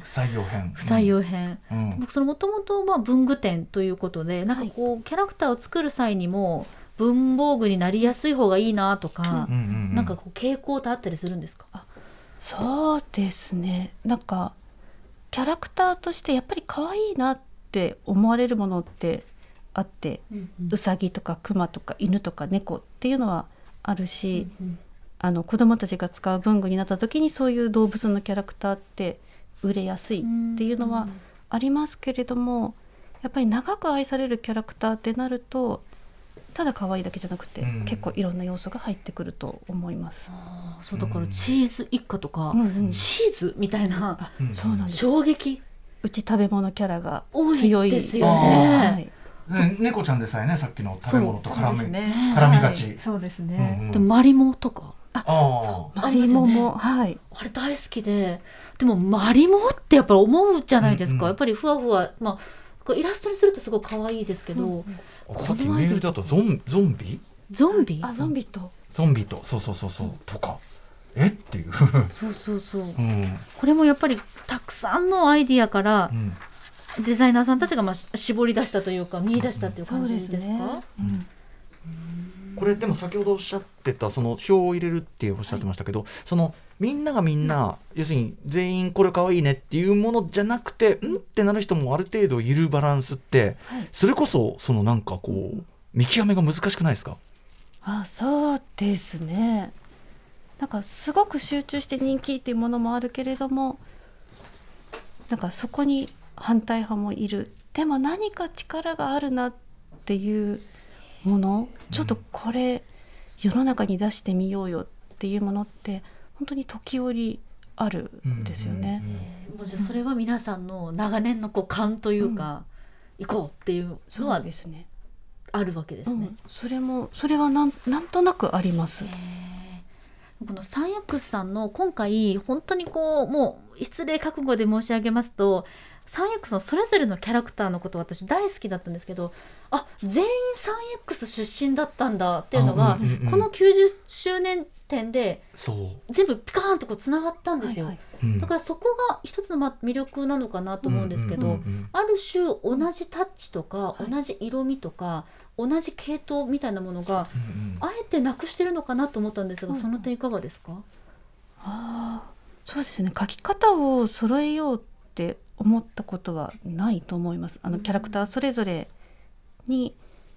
採用編。不採用編。うん。僕そのもともとまあ文具店ということでなんかこうキャラクターを作る際にも文房具になりやすい方がいいなとかうん、うんうんなんかこう傾向ってあったりするんですか？そうですねなんかキャラクターとしてやっぱり可愛いなって思われるものってあってうさぎとかクマとか犬とか猫っていうのはあるし、あの子どもたちが使う文具になった時にそういう動物のキャラクターって売れやすいっていうのはありますけれどもやっぱり長く愛されるキャラクターってなるとただ可愛いだけじゃなくて、うん。結構いろんな要素が入ってくると思います。あーそうだからチーズ一家とか、うんうん。チーズみたいなあうん。そうなんです。衝撃。うち食べ物キャラが多強いいですよね。はい。ね猫ちゃんでさえねさっきの食べ物と絡み、ね。絡みがち。はい。そうですうんね、うん。でマリモとかああマリモも、はい。あれ大好きで。でもマリモってやっぱり思うじゃないですか、うんうん。やっぱりふわふわ。まあこうイラストにするとすごい可愛いですけど、さっきメールだとゾンゾンビ？ゾンビ？あゾンビと。ゾンビと。そうそうそうそう。とか。え？っていう、そうそうそう。うん。これもやっぱりたくさんのアイディアからうん。デザイナーさんたちがまあし絞り出したというか見出したっていう感じですか、うんこれでも先ほどおっしゃってたその票を入れるっておっしゃってましたけど、そのみんながみんな、要するに全員これ可愛いねっていうものじゃなくてんってなる人もある程度いるバランスって、はい。それこそそのなんかこう見極めが難しくないですか？あそうですね。なんかすごく集中して人気っていうものもあるけれどもなんかそこに反対派もいる。でも何か力があるなっていうもの？ちょっとこれ世の中に出してみようよっていうものって本当に時折あるんですよね。もうじゃあそれは皆さんの長年のこう勘というか、行こうっていうのそうはですね。あるわけですね。うんそれもそれはなんなんとなくあります。この 3X さんの今回本当にこうもう失礼覚悟で申し上げますと 3X のそれぞれのキャラクターのこと私大好きだったんですけどあ全員 3X 出身だったんだっていうのが、あうんうんうん。この90周年展で全部ピカーンとこうつながったんですよ、はいはい。うん。だからそこが一つのま魅力なのかなと思うんですけど、うんうんうんある種同じタッチとか、はい。同じ色味とか同じ系統みたいなものがうんうん。あえてなくしてるのかなと思ったんですが、うんその点いかがですか、ああ、そうですね。書き方を揃えようって思ったことはないと思います。あのキャラクターそれぞれに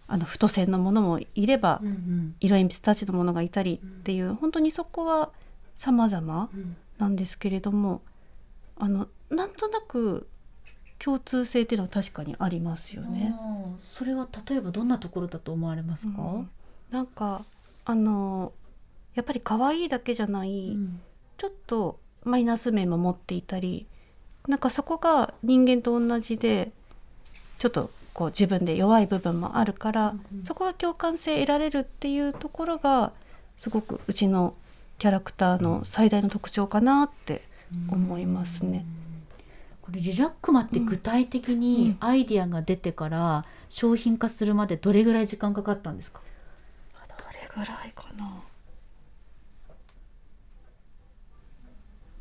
あの太線のものもいれば、色鉛筆たちのものがいたりっていう、本当にそこは様々なんですけれども、あのなんとなく共通性っていうのは確かにありますよね。それは例えばどんなところだと思われますか、うん。なんかあのやっぱり可愛いだけじゃない、うん。ちょっとマイナス面も持っていたりなんかそこが人間と同じでちょっとこう自分で弱い部分もあるから、うんそこが共感性得られるっていうところがすごくうちのキャラクターの最大の特徴かなって思いますね。これリラックマって具体的にアイディアが出てから商品化するまでどれぐらい時間かかったんですか、どれぐらいかな、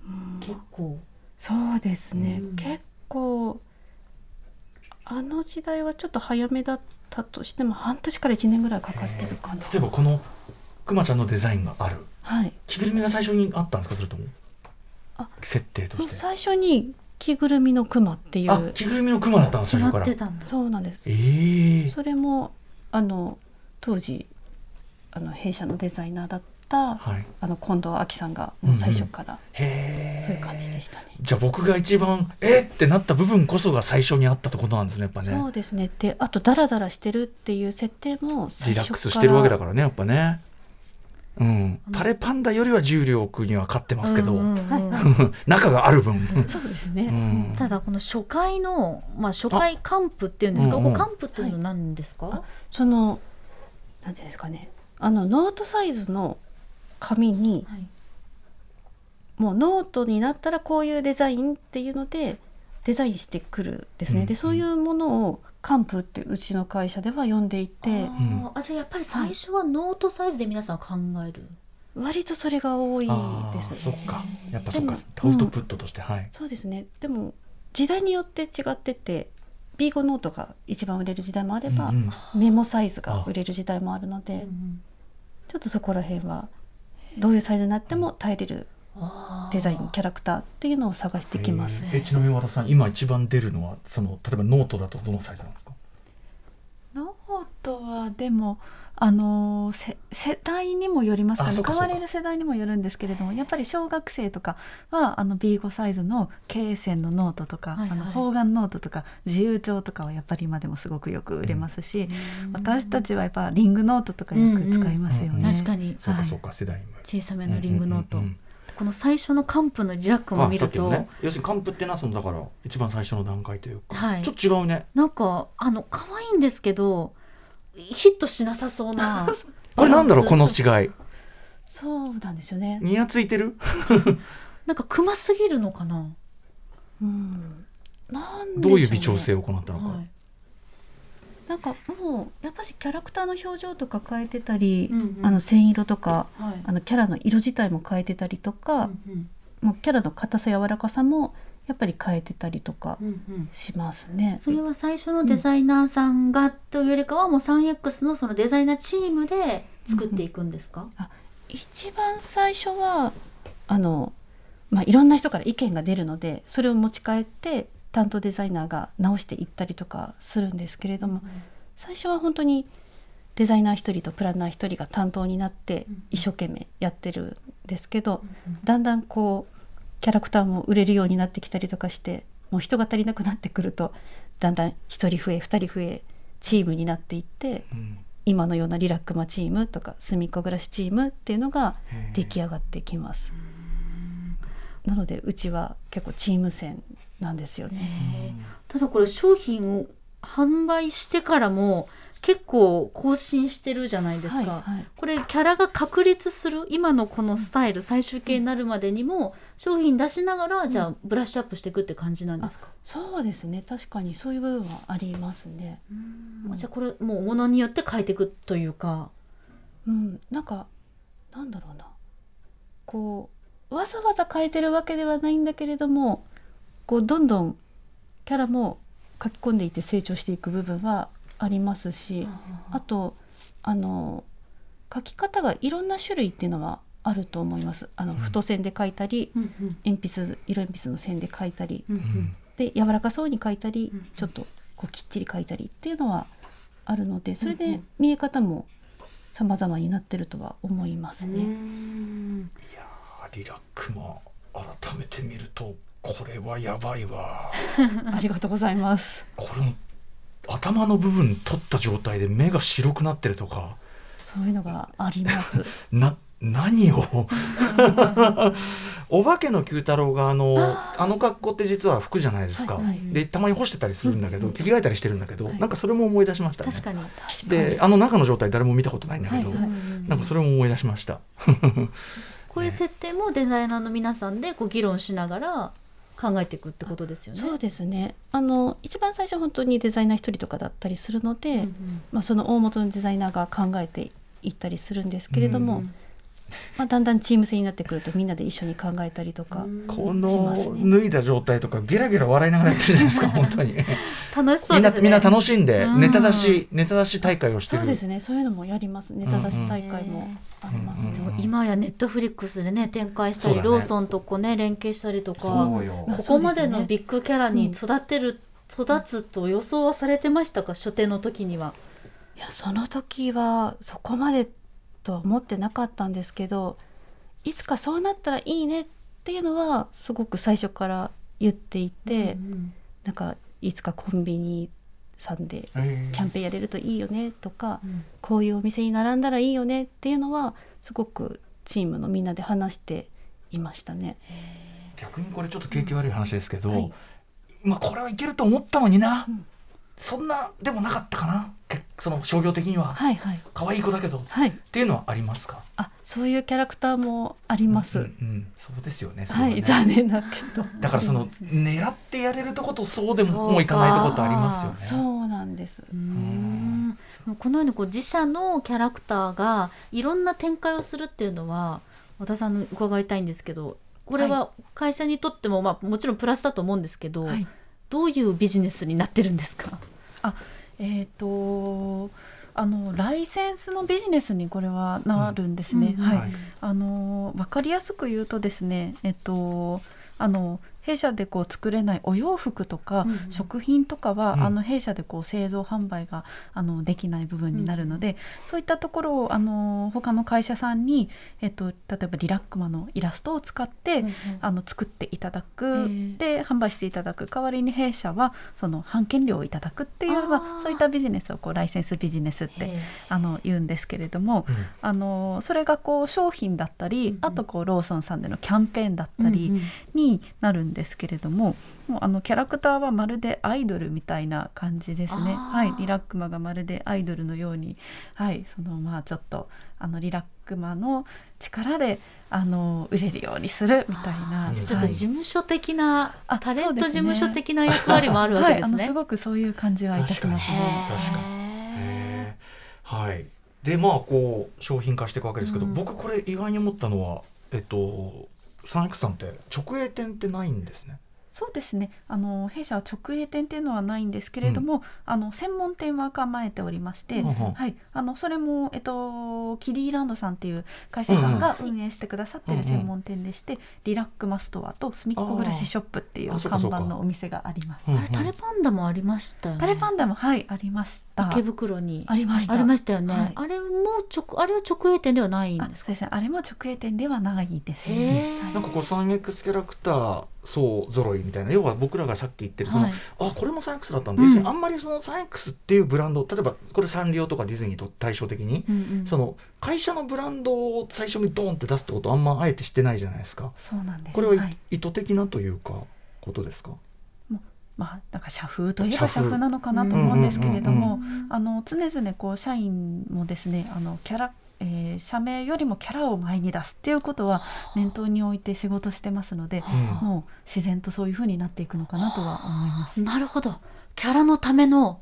うん。結構そうですね、うん。結構あの時代はちょっと早めだったとしても半年から1年ぐらいかかってるかな。例えばこのくまちゃんのデザインがある。はい、着ぐるみが最初にあったんですか？それとも？あ設定として。最初に着ぐるみのクマっていあう着ぐるみのくまだったの決ま最初から。ってたんだそうなんです。ええそれもあの当時あの弊社のデザイナーだったはい。あの近藤亜紀さんがもう最初からへえそういう感じでしたね。じゃあ僕が一番えっってなった部分こそが最初にあったってことなんですねやっぱね。そうですね。であとダラダラしてるっていう設定も最リラックスしてるわけだからねやっぱね。うん。たれぱんだよりは重力には勝ってますけど、うんうんうん。中がある分、そうですうね、ん。ただこの初回の、まあ、初回カンプっていうんですか、うんうん。カンプっていうのは何ですか、あそのなんていうんですかね。あのノートサイズの紙にはい。もうノートになったらこういうデザインっていうのでデザインしてくるですね、うん。でそういうものをカンプってうちの会社では呼んでいてあーあじゃあやっぱり最初はノートサイズで皆さん考える、割とそれが多いあですーそっか。やっぱそっか。アウトプットとして、はい。そうですね。でも時代によって違ってて B5 ノートが一番売れる時代もあれば、うんうん。メモサイズが売れる時代もあるのでちょっとそこら辺はどういうサイズになっても耐えれるデザインキャラクターっていうのを探してきます。えちなみに和田さん今一番出るのはその例えばノートだとどのサイズなんですか？ノートはでもあのせ世代にもよりますかね。買われる世代にもよるんですけれどもやっぱり小学生とかはあの B5 サイズの罫線のノートとか、はいはい。あの方眼ノートとか自由帳とかはやっぱり今でもすごくよく売れますし、私たちはやっぱリングノートとかよく使いますよね。うんうん確かに。そうかはい。そうか世代も小さめのリングノート、うんうんうん。この最初のカンプのリラックマを見ると、ね。要するにカンプっていうのはそのだから一番最初の段階というか、はい。ちょっと違うね。なんかあの可愛いんですけどヒットしなさそうな。これなんだろうこの違い。そうなんですよね。ニヤついてる？なんかクマすぎるのかな、うん、なんでね。どういう微調整を行ったのか、はい。なんかもうやっぱりキャラクターの表情とか変えてたり、うんうん。あの線色とかはい。あのキャラの色自体も変えてたりとか、うん。もうキャラの硬さ柔らかさもやっぱり変えてたりとかうんうん。うんしますね。それは最初のデザイナーさんがというよりかはもう 3X のそのデザイナーチームで作っていくんですか、一番最初はあの、まあ、いろんな人から意見が出るのでそれを持ち帰って担当デザイナーが直していったりとかするんですけれども、最初は本当にデザイナー一人とプランナー一人が担当になってうん一生懸命やってるん。ですけど、だんだんこうキャラクターも売れるようになってきたりとかしてもう人が足りなくなってくるとだんだん一人増え二人増えチームになっていってうん今のようなリラックマチームとか隅っこ暮らしチームっていうのが出来上がってきます。なのでうちは結構チーム戦なんですよね。ただこれ商品を販売してからも結構更新してるじゃないですか、はいはい。これキャラが確立する今のこのスタイル最終形になるまでにも商品出しながらじゃあブラッシュアップしていくって感じなんですか、そうですね。確かにそういう部分はありますね。じゃあこれもうものによって変えていくというか。うん、なんかなんだろうな。こうわざわざ変えてるわけではないんだけれどもこうどんどんキャラも書き込んでいて成長していく部分はありますしあとあの書き方がいろんな種類っていうのはあると思います。あの太線で書いたり、鉛筆色鉛筆の線で書いたり、で柔らかそうに書いたり、うんちょっとこうきっちり書いたりっていうのはあるのでそれでうん。うん見え方も様々になってるとは思いますね。いやーリラックマ改めて見るとこれはやばいわ。ありがとうございます。これ頭の部分取った状態で目が白くなってるとか。そういうのがあります。な何を？お化けの九太郎があのあの格好って実は服じゃないですか、はいはい。でたまに干してたりするんだけど、着替えたりしてるんだけど、はい。なんかそれも思い出しましたね。確かに。であの中の状態誰も見たことないんだけど、はいはい。なんかそれも思い出しました。こういう設定もデザイナーの皆さんでこう議論しながら考えていくってことですよね。そうですね。あの一番最初本当にデザイナー一人とかだったりするので、うんうんまあその大元のデザイナーが考えていったりするんですけれども、うんまあだんだんチーム戦になってくるとみんなで一緒に考えたりとか、こしのますね。脱いだ状態とかゲラゲラ笑いながらやってるじゃないですか本当に。楽しそうんですね。みんな楽しんでうん。ネタ出し、ネタ出し大会をしてる。そうですね。そういうのもやります。ネタ出し大会もありますね。うんうんうん。今やネットフリックスでね展開したり、ローソンとこうね連携したりとかそうよ。まあここまでのビッグキャラに育てる、育つと予想はされてましたか？初手の時には。いやその時はそこまでとは思ってなかったんですけどいつかそうなったらいいねっていうのはすごく最初から言っていて、うんなんかいつかコンビニさんでえー。キャンペーンやれるといいよねとか、うん。こういうお店に並んだらいいよねっていうのはすごくチームのみんなで話していましたね。逆にこれちょっと景気悪い話ですけど、はい。まあこれはいけると思ったのにな、うんそんなでもなかったかな？けその商業的には。はいはい。可愛い子だけど。っはい。ていうのはありますか？あそういうキャラクターもあります。うんうんそうですよねそれはね。い残念だけど。だからその狙ってやれるとことそうでももういかないとことありますよね。そうなんです。うーん。このようにこう自社のキャラクターがいろんな展開をするっていうのは和田さんに伺いたいんですけどこれは会社にとっても、まあ、もちろんプラスだと思うんですけど、はいどういうビジネスになってるんですか？えっ、とあのライセンスのビジネスにこれはなるんですね。うんはい、はい。あの分かりやすく言うとですね、えっとあの弊社でこう作れないお洋服とか、うんうん。食品とかは、うん。あの弊社でこう製造販売があのできない部分になるので、そういったところをあの他の会社さんに、えっと、例えばリラックマのイラストを使って、あの作っていただく、ーで販売していただく。代わりに弊社はその版権料をいただくっていう、まあ、そういったビジネスをこうライセンスビジネスってへあの言うんですけれども、うん。あのそれがこう商品だったり、うんうん。あとこうローソンさんでのキャンペーンだったりうんうん。になるんですけれども、もうあのキャラクターはまるでアイドルみたいな感じですね。はい、リラックマがまるでアイドルのように、はい、そのまあちょっとあのリラックマの力であの売れるようにするみたいな。あー。ちょっとはい。事務所的な、あタレント事務所的な役割もあるわけですね。はい、あのすごくそういう感じはいたしますへね。ー確かに。はい。でまあこう商品化していくわけですけど、うん。僕これ意外に思ったのはえっとサンクさんって直営店ってないんですね。そうですねあの弊社は直営店っていうのはないんですけれども、あの専門店は構えておりまして、うんうんはい、あのそれも、えっと、キディランドさんっていう会社さんが運営してくださってる専門店でして、リラックマストアとすみっこ暮らしショップっていう看板のお店があります。うんあれタレパンダもありましたよね。タレパンダもはいありました。池袋にありましたありましたよね。はいあれも直あれは直営店ではないんあですか？そうですねあれも直営店ではないですね。へえ。なんかこう 3X キャラクターそう揃いみたいな。要は僕らがさっき言ってるその、はいあこれも 3X だったんで、うん。あんまりその 3X っていうブランド例えばこれサンリオとかディズニーと対照的に、うんうん。その会社のブランドを最初にドーンって出すってことあんまあえてしてないじゃないですか。そうなんです。これは、はい。意図的なというかことですか？まあなんか社風といえば社風。なのかなと思うんですけれども、あの常々こう社員もですねあのキャラえー社名よりもキャラを前に出すっていうことは念頭に置いて仕事してますので、うん。もう自然とそういう風になっていくのかなとは思います。なるほど。キャラのための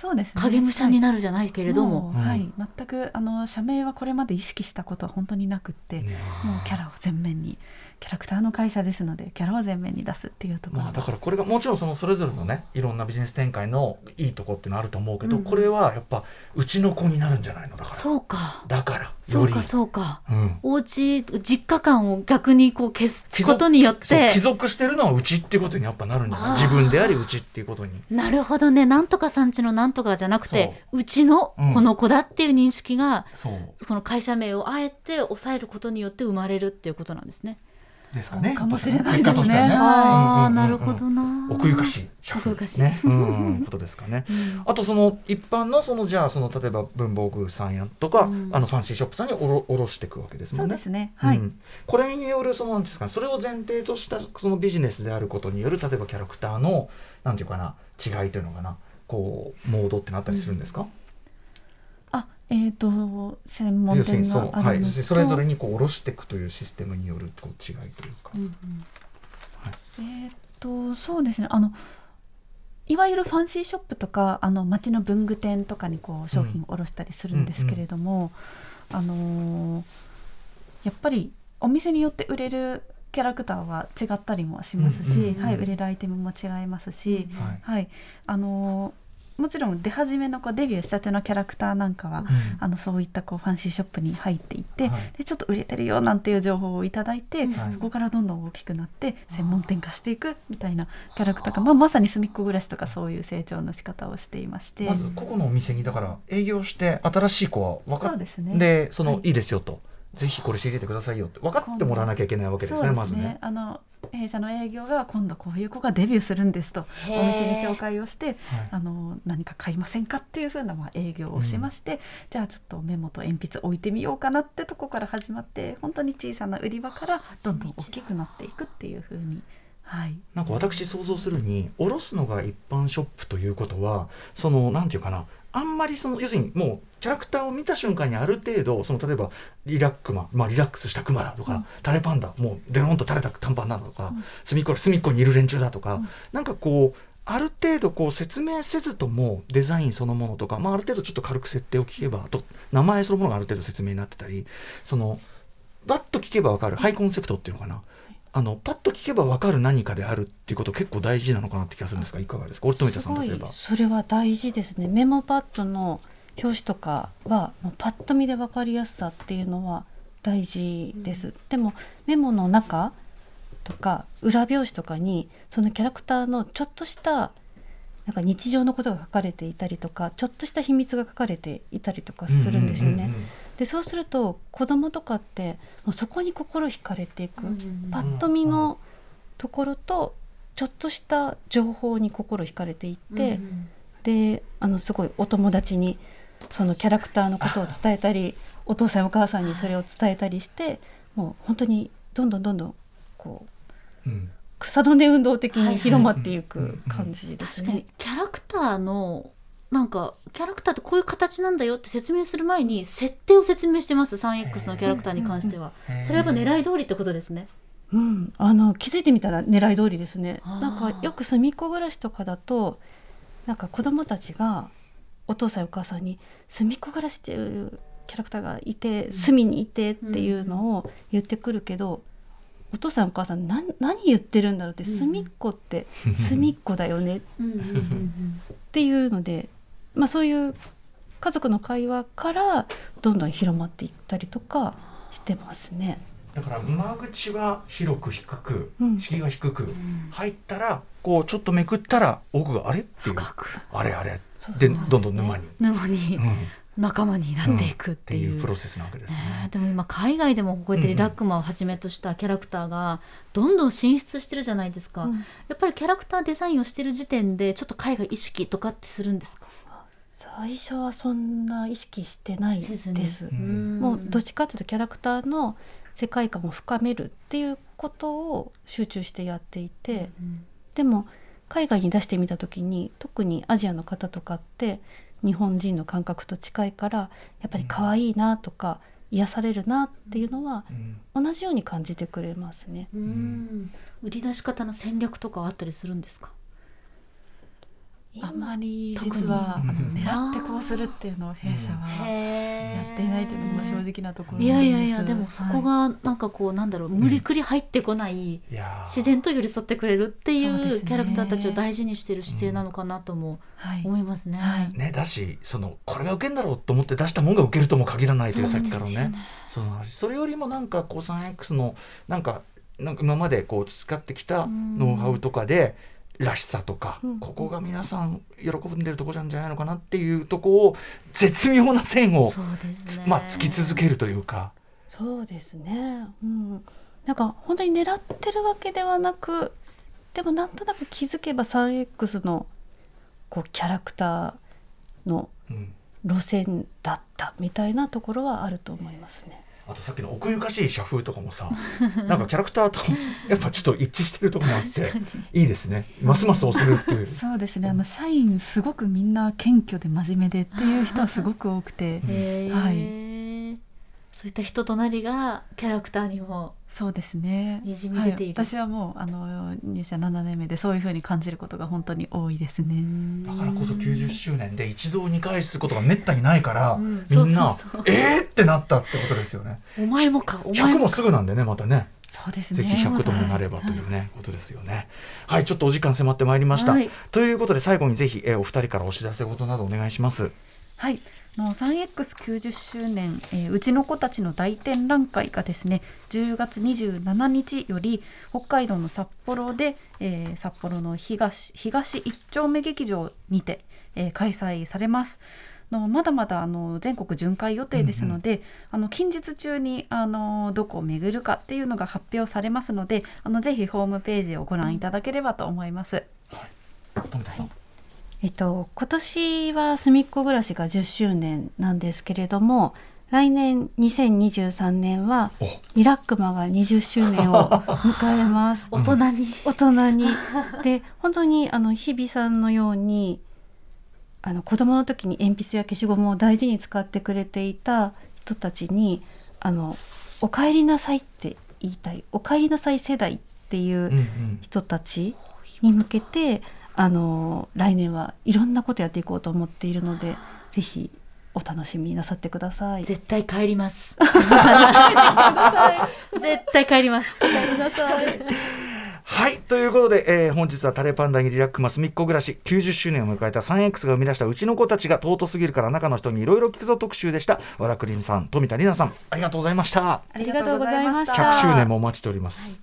そうですね。影武者にななるじゃないけれども、うんはい、全くあの社名はこれまで意識したことは本当になくって、ねもうキャラを前面にキャラクターの会社ですのでキャラを前面に出すっていうところ。まあ、だからこれがもちろんそのそれぞれのねいろんなビジネス展開のいいとこっていうのあると思うけど、うん。これはやっぱうちの子になるんじゃないの？だから。そうか。だからよりそうかそうか。うん。お家実家感を逆にこう消すことによって。帰属してるのはうちっていうことにやっぱなるんじゃない？自分でありうちっていうことに。なるほどね。なんとかさんちのなんとかじゃなくてう。ちのうんこの子だっていう認識が、そう。この会社名をあえて抑えることによって生まれるっていうことなんですね。ですかね。かもしれないですね。なるほどな。奥ゆかしい社風。奥ゆかしい。ね、うん、ことですかね。うん。あとその一般のそのじゃあその例えば文房具さんやとか、うん。あのファンシーショップさんにおろおろしていくわけですもんね。そうですね。はい。うん。これによるそのなんですかね。それを前提としたそのビジネスであることによる例えばキャラクターのなんていうかな違いというのかな。こうモードってなったりするんですか、あ、えっ、と専門店にそう、はい、それぞれにこう下ろしていくというシステムによるこう違いというか。えっ、とそうですね。あのいわゆるファンシーショップとかあの街の文具店とかにこう商品を卸したりするんですけれども、あのーやっぱりお店によって売れるキャラクターは違ったりもしますし、うんうんうん。はい、売れるアイテムも違いますし、はい。はい、あのーもちろん出始めのこうデビューしたてのキャラクターなんかは、うん。あのそういったこうファンシーショップに入っていって、はい。でちょっと売れてるよなんていう情報をいただいて、はい。そこからどんどん大きくなって専門店化していくみたいなキャラクターが、まあ、まさに隅っこ暮らしとかそういう成長の仕方をしていまして、まず個々のお店にだから営業して新しい子は分かっそうですね。でその、はい。い、いですよと。ぜひこれ仕入れてくださいよって分かってもらわなきゃいけないわけですねそうまずね。あの弊社の営業が今度こういう子がデビューするんですとお店に紹介をしてはいあの何か買いませんかっていうふうなまあ営業をしまして、じゃあちょっとメモと鉛筆置いてみようかなってとこから始まって本当に小さな売り場からどんどん大きくなっていくっていうふうに。はい、なんか私想像するに卸すのが一般ショップということはそのなんていうかなあんまりその要するにもうキャラクターを見た瞬間にある程度その例えばリラックマ、まあ、リラックスしたクマだとか、タレパンダもうデロンと垂れた短パンだとか、隅っこ隅っこにいる連中だとか、なんかこうある程度こう説明せずともデザインそのものとか、まあ、ある程度ちょっと軽く設定を聞けばと名前そのものがある程度説明になってたりそのバッと聞けば分かる。ハイコンセプトっていうのかなあのパッと聞けば分かる何かであるっていうこと結構大事なのかなって気がするんですがいかがですか？すごいさん例えば。それは大事ですね。メモパッドの表紙とかはもうパッと見で分かりやすさっていうのは大事です、でもメモの中とか裏表紙とかにそのキャラクターのちょっとしたなんか日常のことが書かれていたりとかちょっとした秘密が書かれていたりとかするんですよね。うんうんうんうんでそうすると子供とかってもうそこに心惹かれていく、うんパッと見のところとちょっとした情報に心惹かれていって、であのすごいお友達にそのキャラクターのことを伝えたりお父さんお母さんにそれを伝えたりしてもう本当にどんどんどんどんこううん。草の根運動的に広まっていはいく感じです確かに。ね。キャラクターのなんかキャラクターってこういう形なんだよって説明する前に設定を説明してます 3X のキャラクターに関しては。それはやっぱ狙い通りってことですね。うん、あの気づいてみたら狙い通りですね。なんかよく隅っこ暮らしとかだとなんか子供たちがお父さんお母さんに隅っこ暮らしっていうキャラクターがいて隅にいてっていうのを言ってくるけど、お父さんお母さん何何言ってるんだろうってうん。隅っこって隅っこだよねっていうので、まあ、そういう家族の会話からどんどん広まっていったりとかしてますね。だから間口は広く低くうん。敷居が低く、入ったらこうちょっとめくったら奥があれっていう。あれあれ。でどんどん沼に、沼にうん。仲間になっていくっってていう。いうプロセスなわけですね。えね。でも今海外でもこうやってリラックマをはじめとしたキャラクターがどんどん進出してるじゃないですか、うん。やっぱりキャラクターデザインをしてる時点でちょっと海外意識とかってするんですか？最初はそんな意識してないです。ん。もうどっちかというとキャラクターの世界観を深めるっていうことを集中してやっていて、でも海外に出してみた時に特にアジアの方とかって日本人の感覚と近いからやっぱり可愛いなとか、癒されるなっていうのはうん。同じように感じてくれますね。うん。売り出し方の戦略とかはあったりするんですか？あんまり特に。実は狙ってこうするっていうのを弊社はやっていないというのも正直なところいなんです。やいやいやでもそこがなんかこうなんだろう無理くり入ってこないいやー。自然と寄り添ってくれるっていそうキャラクターたちを大事にしてる姿勢なのかなともはい。思いますね。はい。ね、だしそのこれが受けんだろうと思って出したものが受けるとも限らないというさっきからのね。その話。それよりもなんかこう 3X のなんかなんか今までこう培ってきたノウハウとかでらしさとか、うんここが皆さん喜んでるとこなんじゃないのかなっていうとこを絶妙な線を、ね。まあ、突き続けるというか。そうですね、うん、なんか本当に狙ってるわけではなくでもなんとなく気づけば 3X のこうキャラクターのうん路線だったみたいなところはあると思いますね。あとさっきの奥ゆかしい社風とかもさなんかキャラクターと やっぱちょっと一致してるところもあっていいですね。ますます押せるっていう。そうですね。あの社員すごくみんな謙虚で真面目でっていう人はすごく多くて。はいそういった人となりがキャラクターにもそうですね。にじみ出ている。はい、私はもうあの入社7年目でそういうふうに感じることが本当に多いですね。だからこそ90周年で一堂に会することがめったにないから、うん。みんなそうそうそう。えーってなったってことですよね。お前もかお前100もか。もすぐなんでねまたね。そうですね。ぜひ100ともなればというね、ことですよね。はい、ちょっとお時間迫ってまいりました。はい。ということで最後にぜひ、えーお二人からお知らせ事などお願いします。はい、あの 3X90 周年、えーうちの子たちの大展覧会がですね10月27日より北海道の札幌で、えー札幌の東東一丁目劇場にて、えー開催されます。のまだまだあの全国巡回予定ですので、あの近日中にあのどこを巡るかっていうのが発表されますのであのぜひホームページをご覧いただければと思います。富田さん。えっと、今年はすみっこ暮らしが10周年なんですけれども来年2023年はおリラックマが20周年を迎えます。大人に、大人に で本当にあの日比さんのようにあの子供の時に鉛筆や消しゴムを大事に使ってくれていた人たちに「あのおかえりなさい」って言いたい「おかえりなさい世代」っていううんうん。人たちに向けてあの来年はいろんなことやっていこうと思っているのでぜひお楽しみになさってください。絶対帰ります。絶対帰ります。帰りなさい。はいということで、えー本日はタレパンダにリラックマスみっこ暮らし90周年を迎えた 3X が生み出したうちの子たちが尊すぎるから中の人にいろいろ聞くぞ特集でした和田クリムさん富田里奈さんありがとうございましたありがとうございました。100周年もお待ちしております、